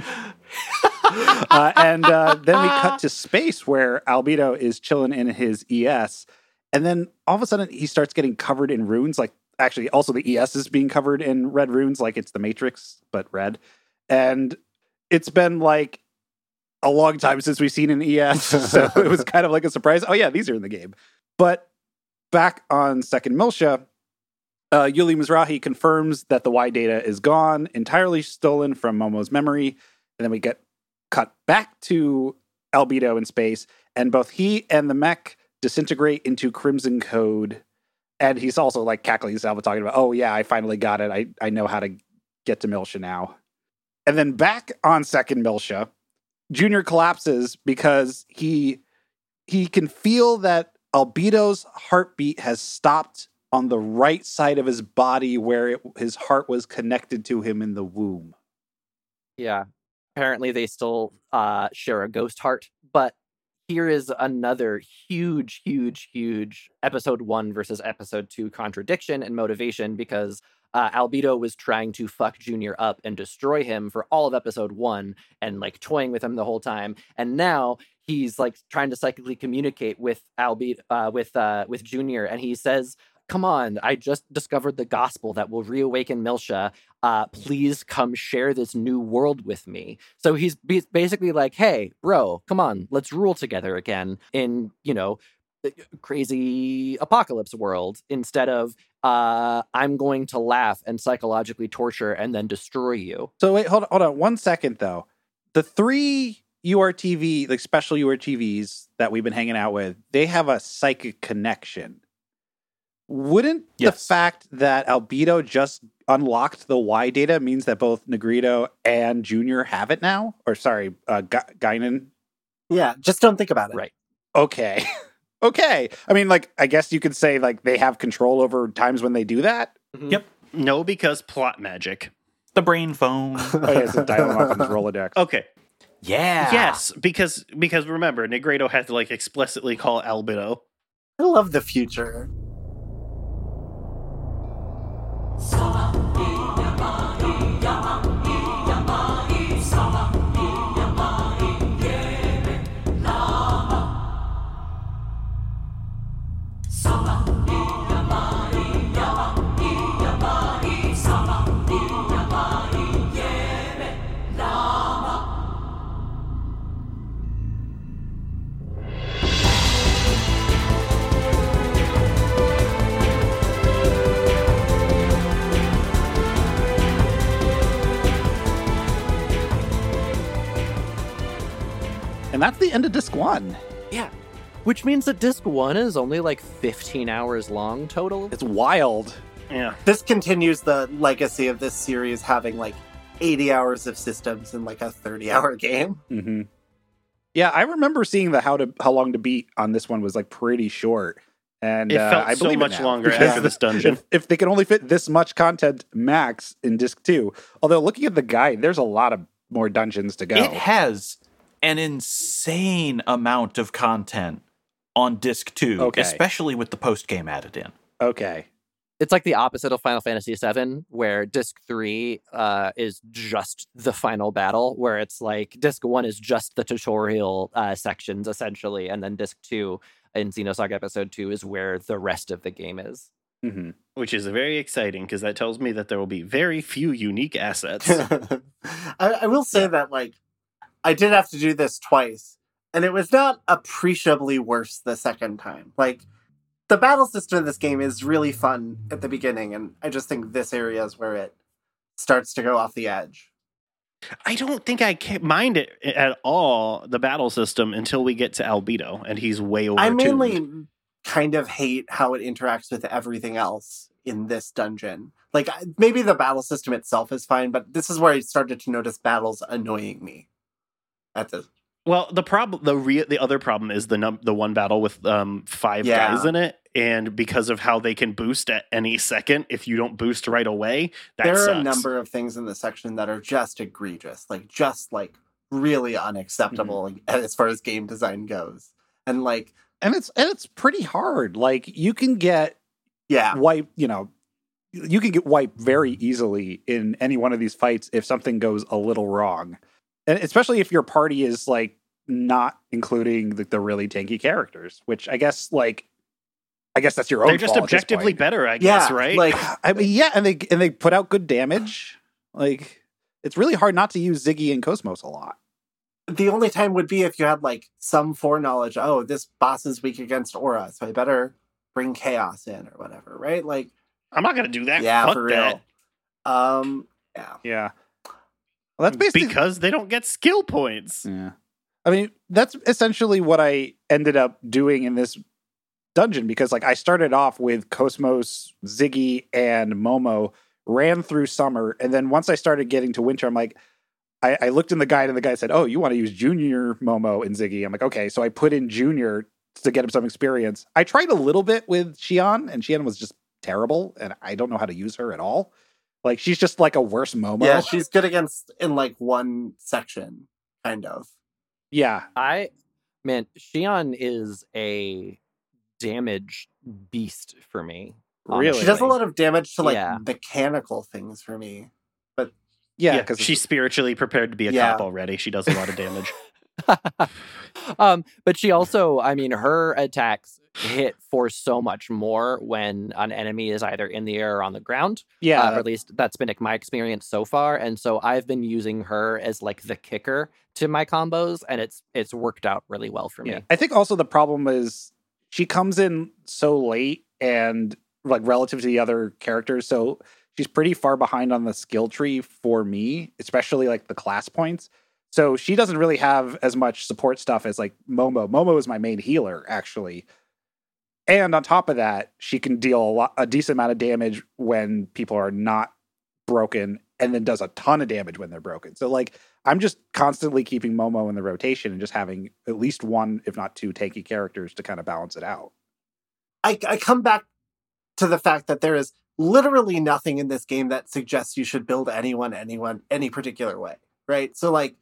uh, and uh, then we cut to space where Albedo is chilling in his ES. And then all of a sudden he starts getting covered in runes. Like, actually, also the ES is being covered in red runes, like it's the Matrix, but red. And it's been like a long time since we've seen an ES. So it was kind of like a surprise. Oh, yeah, these are in the game. But back on Second Miltia, uh, Juli Mizrahi confirms that the Y data is gone, entirely stolen from Momo's memory. And then we get cut back to Albedo in space, and both he and the mech disintegrate into Crimson Code. And he's also like cackling himself talking about, oh yeah, I finally got it. I, I know how to get to Miltia now. And then back on second Miltia, Junior collapses because he he can feel that Albedo's heartbeat has stopped on the right side of his body where it, his heart was connected to him in the womb. Yeah. Apparently they still uh share a ghost heart, but here is another huge, huge, huge episode one versus episode two contradiction and motivation because uh, Albedo was trying to fuck Junior up and destroy him for all of episode one and like toying with him the whole time. And now he's like trying to psychically communicate with Albedo, uh, with uh, with Junior, and he says, "Come on, I just discovered the gospel that will reawaken Miltia. Uh, please come share this new world with me." So he's basically like, "Hey, bro, come on, let's rule together again." In you know crazy apocalypse world instead of uh, I'm going to laugh and psychologically torture and then destroy you. So wait, hold on, hold on one second though. The three URTV, like special URTVs that we've been hanging out with, they have a psychic connection. Wouldn't the fact that Albedo just unlocked the Y data means that both Nigredo and Junior have it now? Or sorry, uh, Gu- Gaignun? Yeah, just don't think about it. Right. Okay. okay. I mean, like, I guess you could say like they have control over times when they do that. Yep. No, because plot magic. The brain phone. Oh, yeah, it's a dial up on his Rolodex. Okay. yeah. Yes, because because remember, Nigredo had to like explicitly call Albedo. I love the future. Sama, Yama, Yama. And that's the end of disc one. Yeah. Which means that disc one is only like 15 hours long total. It's wild. Yeah. This continues the legacy of this series having like 80 hours of systems in like a 30 hour game. hmm Yeah, I remember seeing the how to how long to beat on this one was like pretty short, and It uh, felt I so believe much now. longer Because after this dungeon. If, if they can only fit this much content max in disc two, although looking at the guide, there's a lot of more dungeons to go. It has an insane amount of content on disc two, Okay. especially with the post game added in. okay, It's like the opposite of Final Fantasy VII, where disc three uh, is just the final battle, where it's like disc one is just the tutorial uh, sections essentially, and then disc two in Xenosaga Episode two is where the rest of the game is. hmm Which is very exciting because that tells me that there will be very few unique assets. I, I will say that like I did have to do this twice, and it was not appreciably worse the second time. Like the battle system of this game is really fun at the beginning, and I just think this area is where it starts to go off the edge. I don't think I mind it at all, the battle system, until we get to Albedo and he's way over. I mainly kind of hate how it interacts with everything else in this dungeon. Like maybe the battle system itself is fine, but this is where I started to notice battles annoying me. At the Well, the problem, the re- the other problem is the num- the one battle with um five Yeah. guys in it, and because of how they can boost at any second, if you don't boost right away, that there sucks. are a number of things in the section that are just egregious, like just like really unacceptable Mm-hmm. as far as game design goes. And like, and it's and it's pretty hard. Like you can get yeah, wiped, you know, you can get wiped very easily in any one of these fights if something goes a little wrong. And especially if your party is like not including the, the really tanky characters, which I guess like I guess that's your own They're just fault at this objectively point. better, I yeah, guess, right? Like, I mean, yeah, and they and they put out good damage. Like it's really hard not to use Ziggy and Cosmos a lot. the only time would be if you had like some foreknowledge. Oh, this boss is weak against aura, so I better bring chaos in or whatever, right? Like, I'm not gonna do that. yeah, Fuck for real. that. Um, yeah. Yeah. Well, that's basically because they don't get skill points. Yeah. I mean, that's essentially what I ended up doing in this dungeon because like I started off with Cosmos, Ziggy, and Momo, ran through summer, and then once I started getting to winter, I'm like, I, I looked in the guide and the guy said, Oh, you want to use Junior Momo and Ziggy. I'm like, okay. So I put in Junior to get him some experience. I tried a little bit with Shion, and Shion was just terrible, and I don't know how to use her at all. Like she's just like a worse Momo. Yeah, she's good against in like one section, kind of. yeah. I man, Shion is a damage beast for me. Really? She does a lot of damage to like Yeah. mechanical things for me. But Yeah, because she's spiritually prepared to be a Yeah. cop already. She does a lot of damage. um, but she also, I mean, her attacks hit for so much more when an enemy is either in the air or on the ground. yeah, uh, or at least that's been like my experience so far. And so I've been using her as like the kicker to my combos, and it's it's worked out really well for me. Yeah. I think also the problem is she comes in so late and like relative to the other characters, so she's pretty far behind on the skill tree for me, especially like the class points. So she doesn't really have as much support stuff as like Momo. Momo is my main healer, actually. And on top of that, she can deal a, lot, a decent amount of damage when people are not broken, and then does a ton of damage when they're broken. So like, I'm just constantly keeping Momo in the rotation and just having at least one, if not two, tanky characters to kind of balance it out. I, I come back to the fact that there is literally nothing in this game that suggests you should build anyone, anyone, any particular way, right? So like,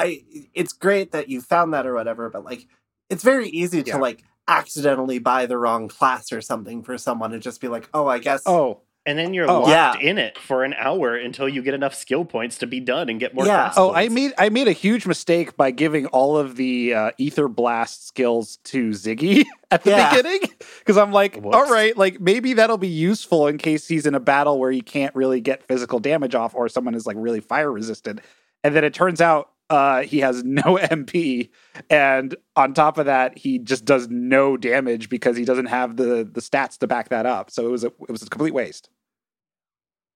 I it's great that you found that or whatever, but like, it's very easy to Yeah. like accidentally buy the wrong class or something for someone and just be like, oh, I guess. Oh, And then you're Oh. locked Yeah. in it for an hour until you get enough skill points to be done and get more. Yeah. class Oh, I made I made a huge mistake by giving all of the uh, ether blast skills to Ziggy at the Yeah. beginning because I'm like, Whoops. all right, like maybe that'll be useful in case he's in a battle where he can't really get physical damage off or someone is like really fire resistant. And then it turns out uh, he has no MP, and on top of that, he just does no damage because he doesn't have the the stats to back that up. So it was a it was a complete waste.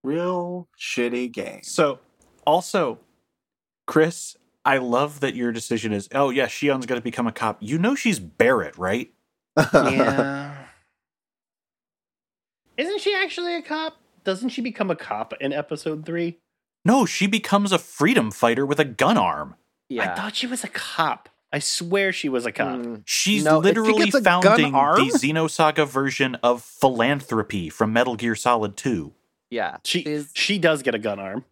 real shitty game. So, also, Chris, I love that your decision is, oh yeah, Shion's going to become a cop. You know she's Barrett, right? Yeah. Isn't she actually a cop? Doesn't she become a cop in episode three? No, she becomes a freedom fighter with a gun arm. Yeah. I thought she was a cop. I swear she was a cop. Mm, She's No, if she literally gets a gun founding arm? the Xenosaga version of philanthropy from Metal Gear Solid 2. yeah. She She's- she does get a gun arm.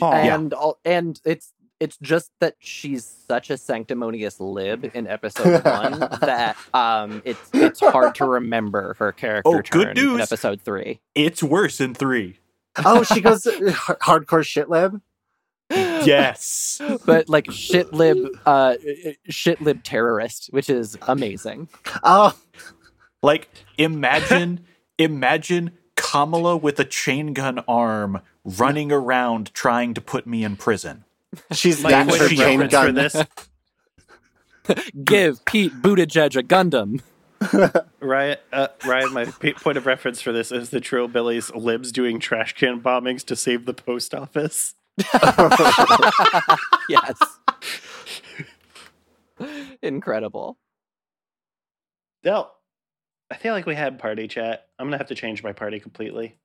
Aw. and all, and it's it's just that she's such a sanctimonious lib in episode one that um it's it's hard to remember her character Oh, good turn in news. episode three. It's worse in 3. Oh, she goes hardcore shit lib. yes. But like shit lib uh shit lib terrorist, which is amazing. Oh, Like imagine imagine Kamala with a chain gun arm running around trying to put me in prison. she's named point her chain gun. for this, Give Pete Buttigieg a Gundam. Ryan, uh, Ryan, my point of reference for this is the Trillbillies libs doing trash can bombings to save the post office. yes. Incredible. No, I feel like we had party chat. I'm gonna have to change my party completely.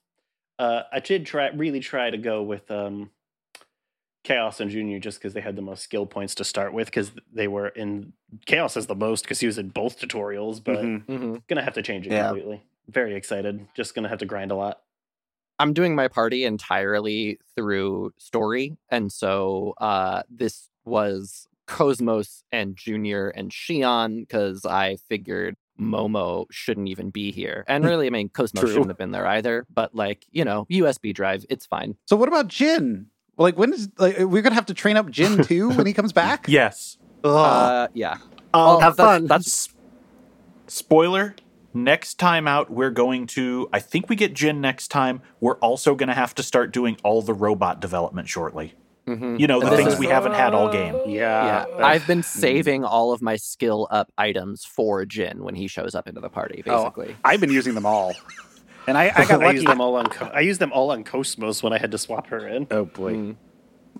Uh, I did try, really try to go with um, Chaos and Junior just because they had the most skill points to start with. Because they were in Chaos has the most because he was in both tutorials. But Mhm. hmm gonna have to change it Yeah. completely. Very excited. Just gonna have to grind a lot. I'm doing my party entirely through story, and so uh, this was Cosmos and Junior and Shion because I figured Momo shouldn't even be here, and really, I mean, Cosmos True. shouldn't have been there either. But like, you know, USB drive, it's fine. So what about Jin? Like when is like we're gonna have to train up Jin too when he comes back? Yes. Ugh. Uh, yeah, Oh, Well, have that's- fun. That's Spoiler next time out, we're going to, I think we get Jin next time. We're also going to have to start doing all the robot development shortly. mhm. You know, the this things is- we haven't had all game. yeah. yeah. I've been saving all of my skill up items for Jin when he shows up into the party. Oh, Basically, I've been using them all, and I, I got I lucky. used them all on. Co- I used them all on Cosmos when I had to swap her in. oh boy, Mm.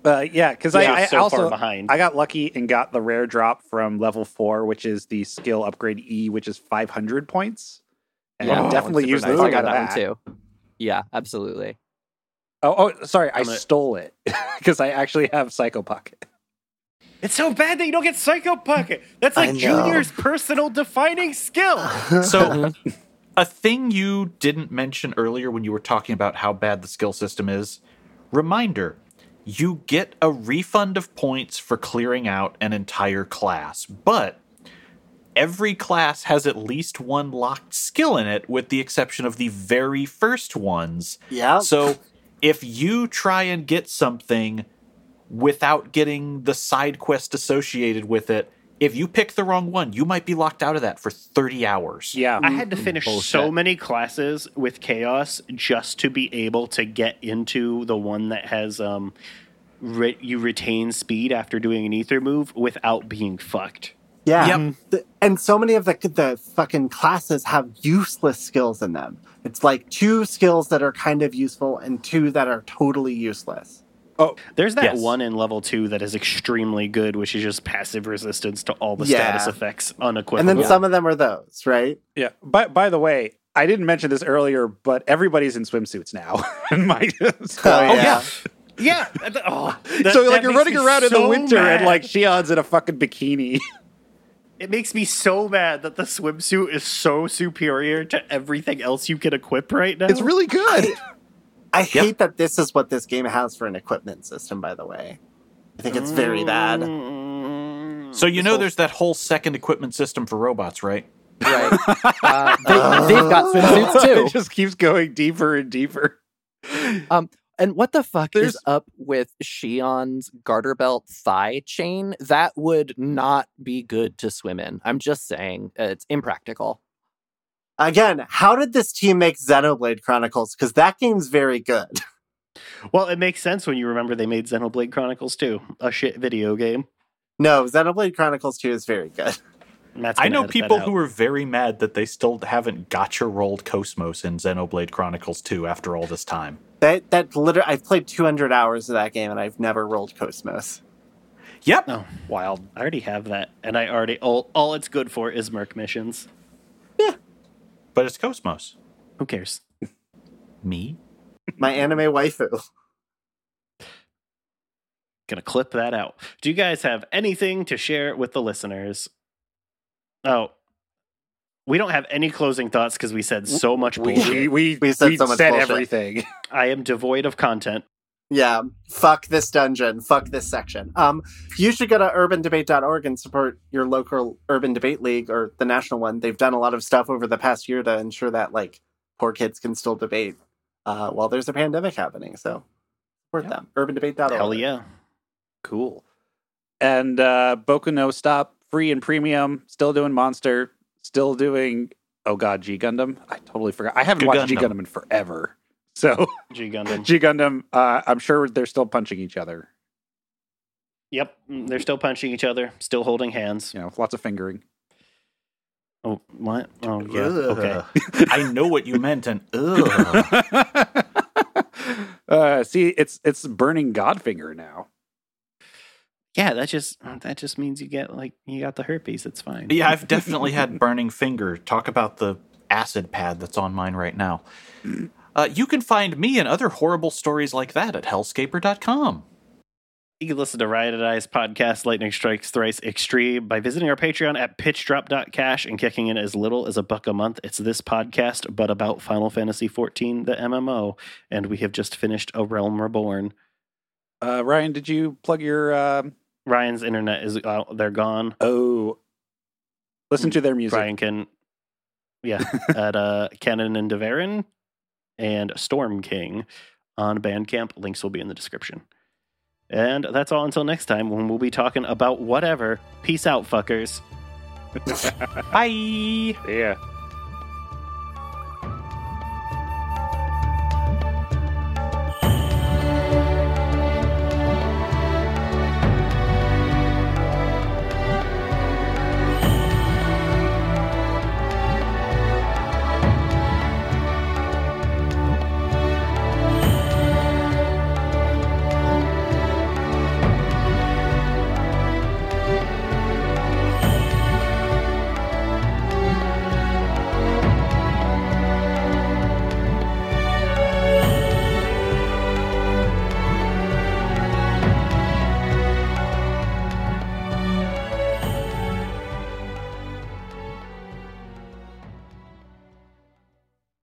uh, yeah, because Yeah, I, I I so also far behind. I got lucky and got the rare drop from level four, which is the skill upgrade E, which is 500 points. And Yeah. I'm definitely super using nice. the I got out of that that. one too. Yeah, absolutely. Oh, oh, sorry, I I'm a- stole it because I actually have Psycho Pocket. It's so bad that you don't get Psycho Pocket. That's like. Junior's personal defining skill. So, a thing you didn't mention earlier when you were talking about how bad the skill system is reminder you get a refund of points for clearing out an entire class, but every class has at least one locked skill in it, with the exception of the very first ones. yeah. So if you try and get something without getting the side quest associated with it, if you pick the wrong one, you might be locked out of that for 30 hours. Yeah, I had to finish so many classes with Chaos just to be able to get into the one that has um, re- you retain speed after doing an ether move without being fucked. Yeah. Yep. And so many of the the fucking classes have useless skills in them. It's like two skills that are kind of useful and two that are totally useless. Oh. There's that Yes. one in level two that is extremely good, which is just passive resistance to all the Yeah. status effects unequipped. And unequivocally. then some of them are those, right? Yeah. By by the way, I didn't mention this earlier, but everybody's in swimsuits now. in my Oh, oh yeah. yeah. Oh, that- so like you're running me around in the so winter and like Shion's in a fucking bikini. it makes me so mad that the swimsuit is so superior to everything else you can equip right now. it's really good. I hate that this is what this game has for an equipment system, by the way. I think it's very bad. Mm. So you know there's that whole second equipment system for robots, right? Right. Uh, they, they've got swimsuits it just keeps going deeper and deeper. Um, And what the fuck There's- is up with Shion's garter belt thigh chain? That would not be good to swim in. I'm just saying, it's impractical. Again, how did this team make Xenoblade Chronicles? Because that game's very good. Well, it makes sense when you remember they made Xenoblade Chronicles 2, a shit video game. No, Xenoblade Chronicles 2 is very good. I know people who are very mad that they still haven't gotcha rolled Cosmos in Xenoblade Chronicles 2 after all this time. That that literally, I've played 200 hours of that game and I've never rolled Cosmos. Yep. Oh, wild. I already have that. And I already, all, all it's good for is Merc missions. But it's Cosmos. Who cares? Me? My anime waifu. Gonna clip that out. Do you guys have anything to share with the listeners? Oh, we don't have any closing thoughts because we said so much We bullshit. we, we, We said we so much said bullshit. everything. I am devoid of content. Yeah, fuck this dungeon, fuck this section. Um, you should go to urbandebate.org and support your local urban debate league or the national one. They've done a lot of stuff over the past year to ensure that like poor kids can still debate uh, while there's a pandemic happening. So support Yeah. them. Urbandebate.org. Hell yeah. Cool. And uh Boku no Stop, free and premium, still doing Monster, still doing oh god, G Gundam. I totally forgot. I haven't G watched G Gundam. Gundam in forever. So G Gundam. G Gundam, uh, I'm sure they're still punching each other. Yep. They're still punching each other, still holding hands. You know, lots of fingering. Oh, what? Oh, yeah. Okay. I know what you meant, and ugh. uh, see, it's it's burning Godfinger now. Yeah, that just that just means you get like you got the herpes. It's fine. Yeah, I've definitely had burning finger. Talk about the acid pad that's on mine right now. Uh, you can find me and other horrible stories like that at hellscaper.com. You can listen to Riot and I's podcast, Lightning Strikes Thrice Extreme, by visiting our Patreon at pitchdrop.cash and kicking in as little as a buck a month. It's this podcast, but about Final Fantasy XIV, the MMO, and we have just finished A Realm Reborn. Uh, Ryan, did you plug your? Um, Ryan's internet is out; they're gone. oh, listen to their music. Ryan can, yeah, at uh, Canon and Deverin and Storm King on Bandcamp. Links will be in the description. And that's all until next time when we'll be talking about whatever. Peace out, fuckers. Bye. Yeah.